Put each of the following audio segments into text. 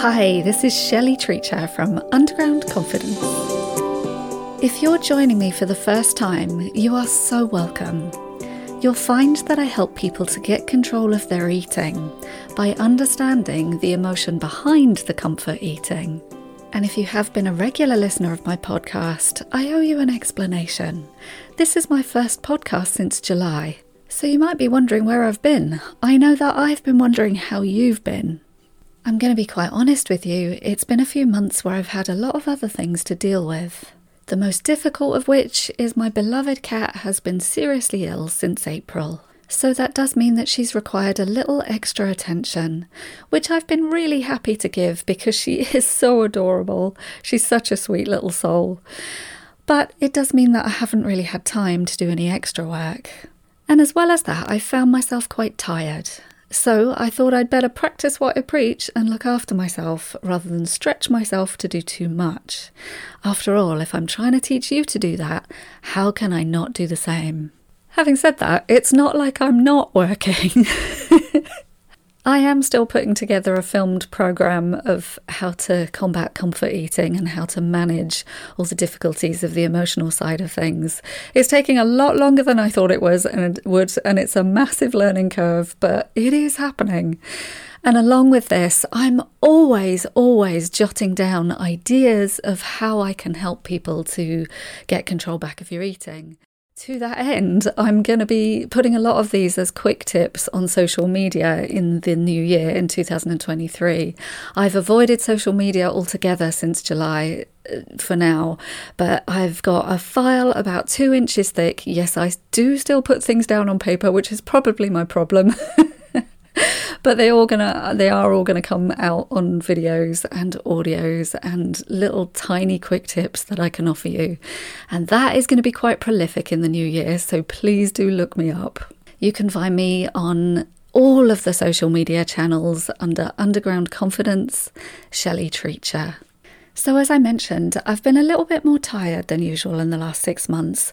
Hi, this is Shelley Treacher from Underground Confidence. If you're joining me for the first time, you are so welcome. You'll find that I help people to get control of their eating by understanding the emotion behind the comfort eating. And if you have been a regular listener of my podcast, I owe you an explanation. This is my first podcast since July, so you might be wondering where I've been. I know that I've been wondering how you've been. I'm going to be quite honest with you, it's been a few months where I've had a lot of other things to deal with. The most difficult of which is my beloved cat has been seriously ill since April. So that does mean that she's required a little extra attention, which I've been really happy to give because she is so adorable. She's such a sweet little soul. But it does mean that I haven't really had time to do any extra work. And as well as that, I found myself quite tired. So I thought I'd better practice what I preach and look after myself rather than stretch myself to do too much. After all, if I'm trying to teach you to do that, how can I not do the same? Having said that, it's not like I'm not working. I am still putting together a filmed program of how to combat comfort eating and how to manage all the difficulties of the emotional side of things. It's taking a lot longer than I thought it was and it would and it's a massive learning curve, but it is happening. And along with this, I'm always, always jotting down ideas of how I can help people to get control back of your eating. To that end, I'm going to be putting a lot of these as quick tips on social media in the new year in 2023. I've avoided social media altogether since July uh, for now, but I've got a file about two inches thick. Yes, I do still put things down on paper, which is probably my problem. but they all gonna they are all gonna come out on videos and audios and little tiny quick tips that I can offer you. And that is going to be quite prolific in the new year, so please do look me up. You can find me on all of the social media channels under Underground Confidence, Shelley Treacher. So, as I mentioned, I've been a little bit more tired than usual in the last six months,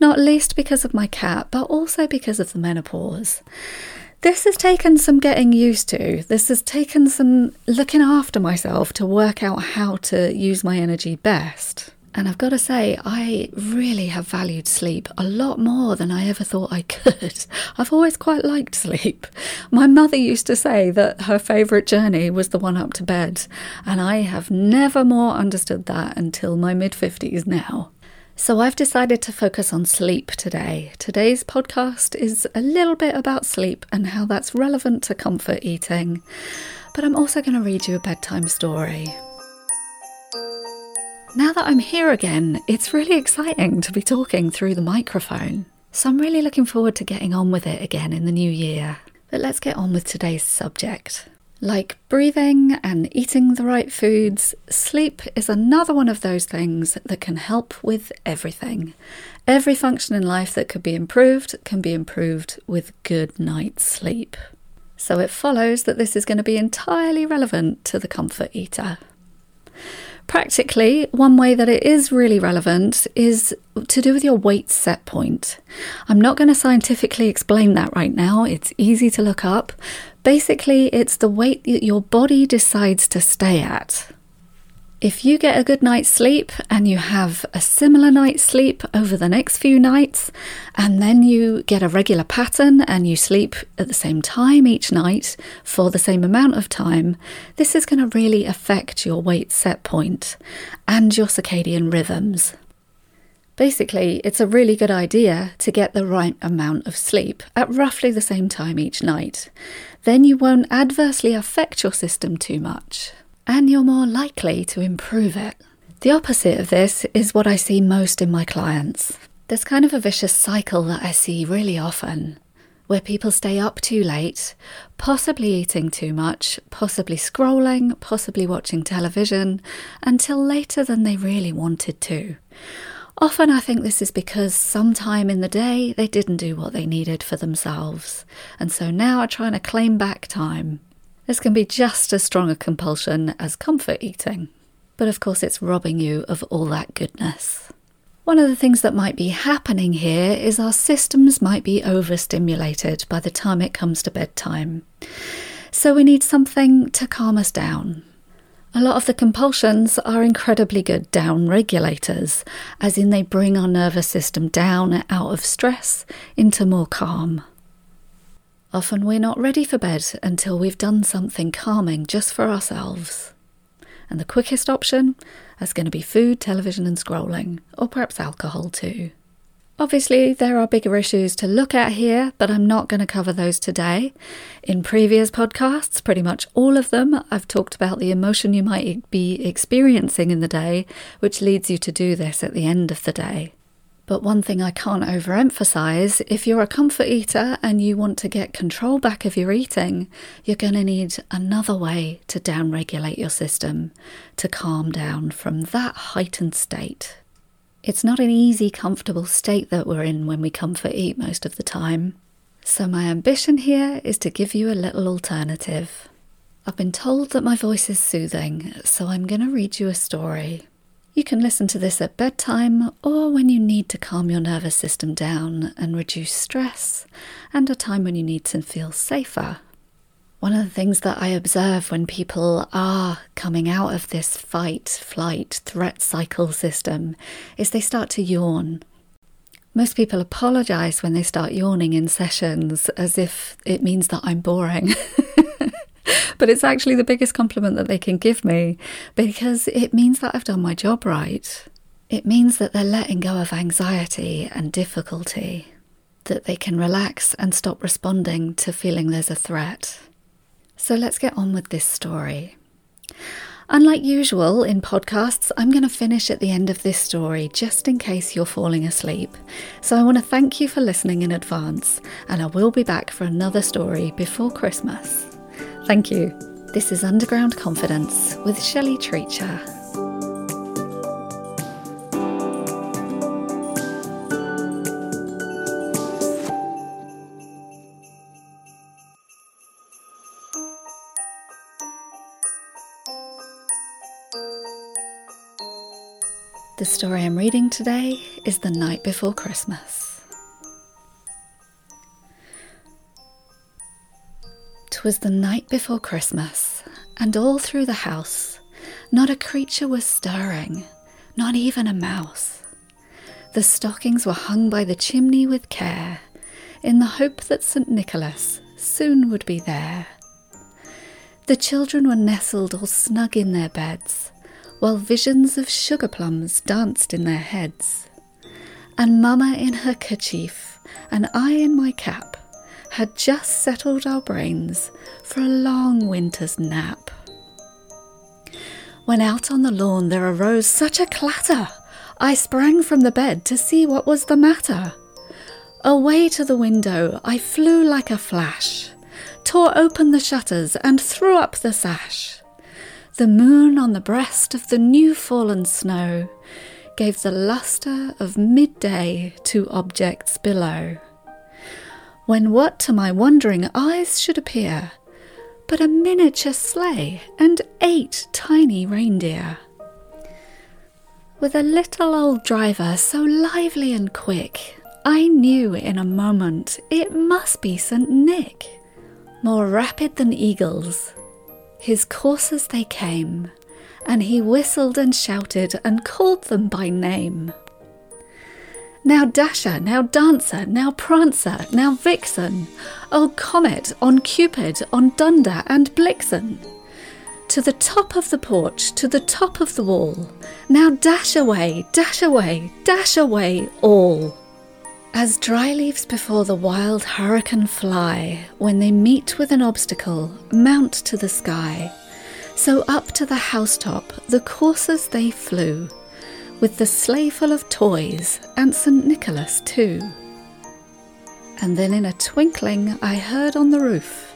not least because of my cat, but also because of the menopause. This has taken some getting used to. This has taken some looking after myself to work out how to use my energy best. And I've got to say, I really have valued sleep a lot more than I ever thought I could. I've always quite liked sleep. My mother used to say that her favourite journey was the one up to bed, and I have never more understood that until my mid 50s now. So, I've decided to focus on sleep today. Today's podcast is a little bit about sleep and how that's relevant to comfort eating. But I'm also going to read you a bedtime story. Now that I'm here again, it's really exciting to be talking through the microphone. So, I'm really looking forward to getting on with it again in the new year. But let's get on with today's subject. Like breathing and eating the right foods, sleep is another one of those things that can help with everything. Every function in life that could be improved can be improved with good night's sleep. So it follows that this is going to be entirely relevant to the comfort eater. Practically, one way that it is really relevant is to do with your weight set point. I'm not going to scientifically explain that right now, it's easy to look up. Basically, it's the weight that your body decides to stay at. If you get a good night's sleep and you have a similar night's sleep over the next few nights, and then you get a regular pattern and you sleep at the same time each night for the same amount of time, this is going to really affect your weight set point and your circadian rhythms. Basically, it's a really good idea to get the right amount of sleep at roughly the same time each night. Then you won't adversely affect your system too much and you're more likely to improve it. The opposite of this is what I see most in my clients. There's kind of a vicious cycle that I see really often where people stay up too late, possibly eating too much, possibly scrolling, possibly watching television, until later than they really wanted to. Often I think this is because sometime in the day they didn't do what they needed for themselves, and so now are trying to claim back time. This can be just as strong a compulsion as comfort eating. But of course, it's robbing you of all that goodness. One of the things that might be happening here is our systems might be overstimulated by the time it comes to bedtime. So we need something to calm us down. A lot of the compulsions are incredibly good down regulators, as in they bring our nervous system down out of stress into more calm. Often we're not ready for bed until we've done something calming just for ourselves. And the quickest option is going to be food, television, and scrolling, or perhaps alcohol too. Obviously, there are bigger issues to look at here, but I'm not going to cover those today. In previous podcasts, pretty much all of them, I've talked about the emotion you might be experiencing in the day, which leads you to do this at the end of the day. But one thing I can't overemphasize if you're a comfort eater and you want to get control back of your eating, you're going to need another way to downregulate your system, to calm down from that heightened state. It's not an easy, comfortable state that we're in when we comfort eat most of the time. So, my ambition here is to give you a little alternative. I've been told that my voice is soothing, so I'm going to read you a story. You can listen to this at bedtime or when you need to calm your nervous system down and reduce stress, and a time when you need to feel safer one of the things that I observe when people are coming out of this fight, flight, threat cycle system is they start to yawn. Most people apologize when they start yawning in sessions as if it means that I'm boring. but it's actually the biggest compliment that they can give me because it means that I've done my job right. It means that they're letting go of anxiety and difficulty, that they can relax and stop responding to feeling there's a threat. So let's get on with this story. Unlike usual in podcasts, I'm going to finish at the end of this story just in case you're falling asleep. So I want to thank you for listening in advance, and I will be back for another story before Christmas. Thank you. This is Underground Confidence with Shelley Treacher. The story I'm reading today is The Night Before Christmas. Twas the night before Christmas, and all through the house not a creature was stirring, not even a mouse. The stockings were hung by the chimney with care, in the hope that St. Nicholas soon would be there. The children were nestled all snug in their beds while visions of sugar plums danced in their heads. And Mamma in her kerchief, and I in my cap, had just settled our brains for a long winter's nap. When out on the lawn there arose such a clatter, I sprang from the bed to see what was the matter. Away to the window I flew like a flash, tore open the shutters and threw up the sash. The moon on the breast of the new fallen snow gave the lustre of midday to objects below. When what to my wondering eyes should appear but a miniature sleigh and eight tiny reindeer. With a little old driver so lively and quick, I knew in a moment it must be St. Nick. More rapid than eagles, his coursers they came, and he whistled and shouted and called them by name. Now Dasher, now Dancer, now Prancer, now Vixen, O Comet, on Cupid, on Dunder and Blixen. To the top of the porch, to the top of the wall, now dash away, dash away, dash away all. As dry leaves before the wild hurricane fly, when they meet with an obstacle, mount to the sky, so up to the housetop the coursers they flew, with the sleigh full of toys and St. Nicholas too. And then in a twinkling I heard on the roof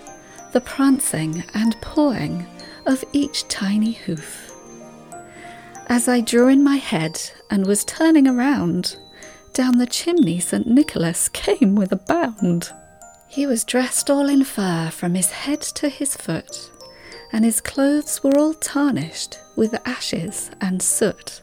the prancing and pawing of each tiny hoof. As I drew in my head and was turning around, down the chimney St. Nicholas came with a bound. He was dressed all in fur from his head to his foot, and his clothes were all tarnished with ashes and soot.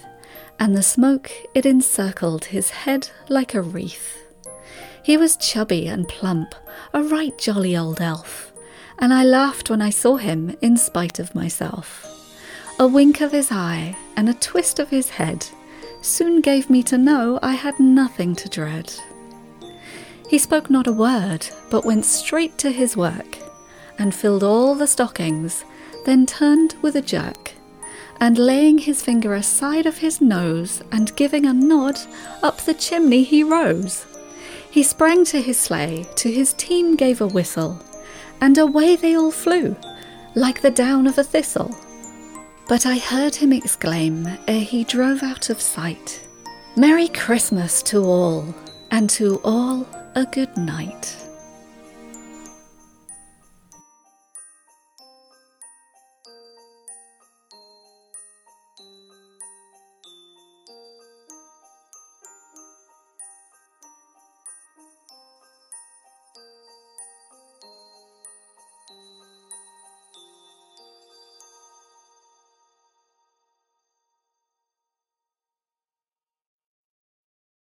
and the smoke it encircled his head like a wreath. He was chubby and plump, a right jolly old elf, and I laughed when I saw him in spite of myself. A wink of his eye and a twist of his head soon gave me to know I had nothing to dread. He spoke not a word, but went straight to his work, and filled all the stockings, then turned with a jerk, and laying his finger aside of his nose, and giving a nod, up the chimney he rose. He sprang to his sleigh, to his team gave a whistle, and away they all flew, like the down of a thistle. But I heard him exclaim, ere he drove out of sight, Merry Christmas to all, and to all a good night.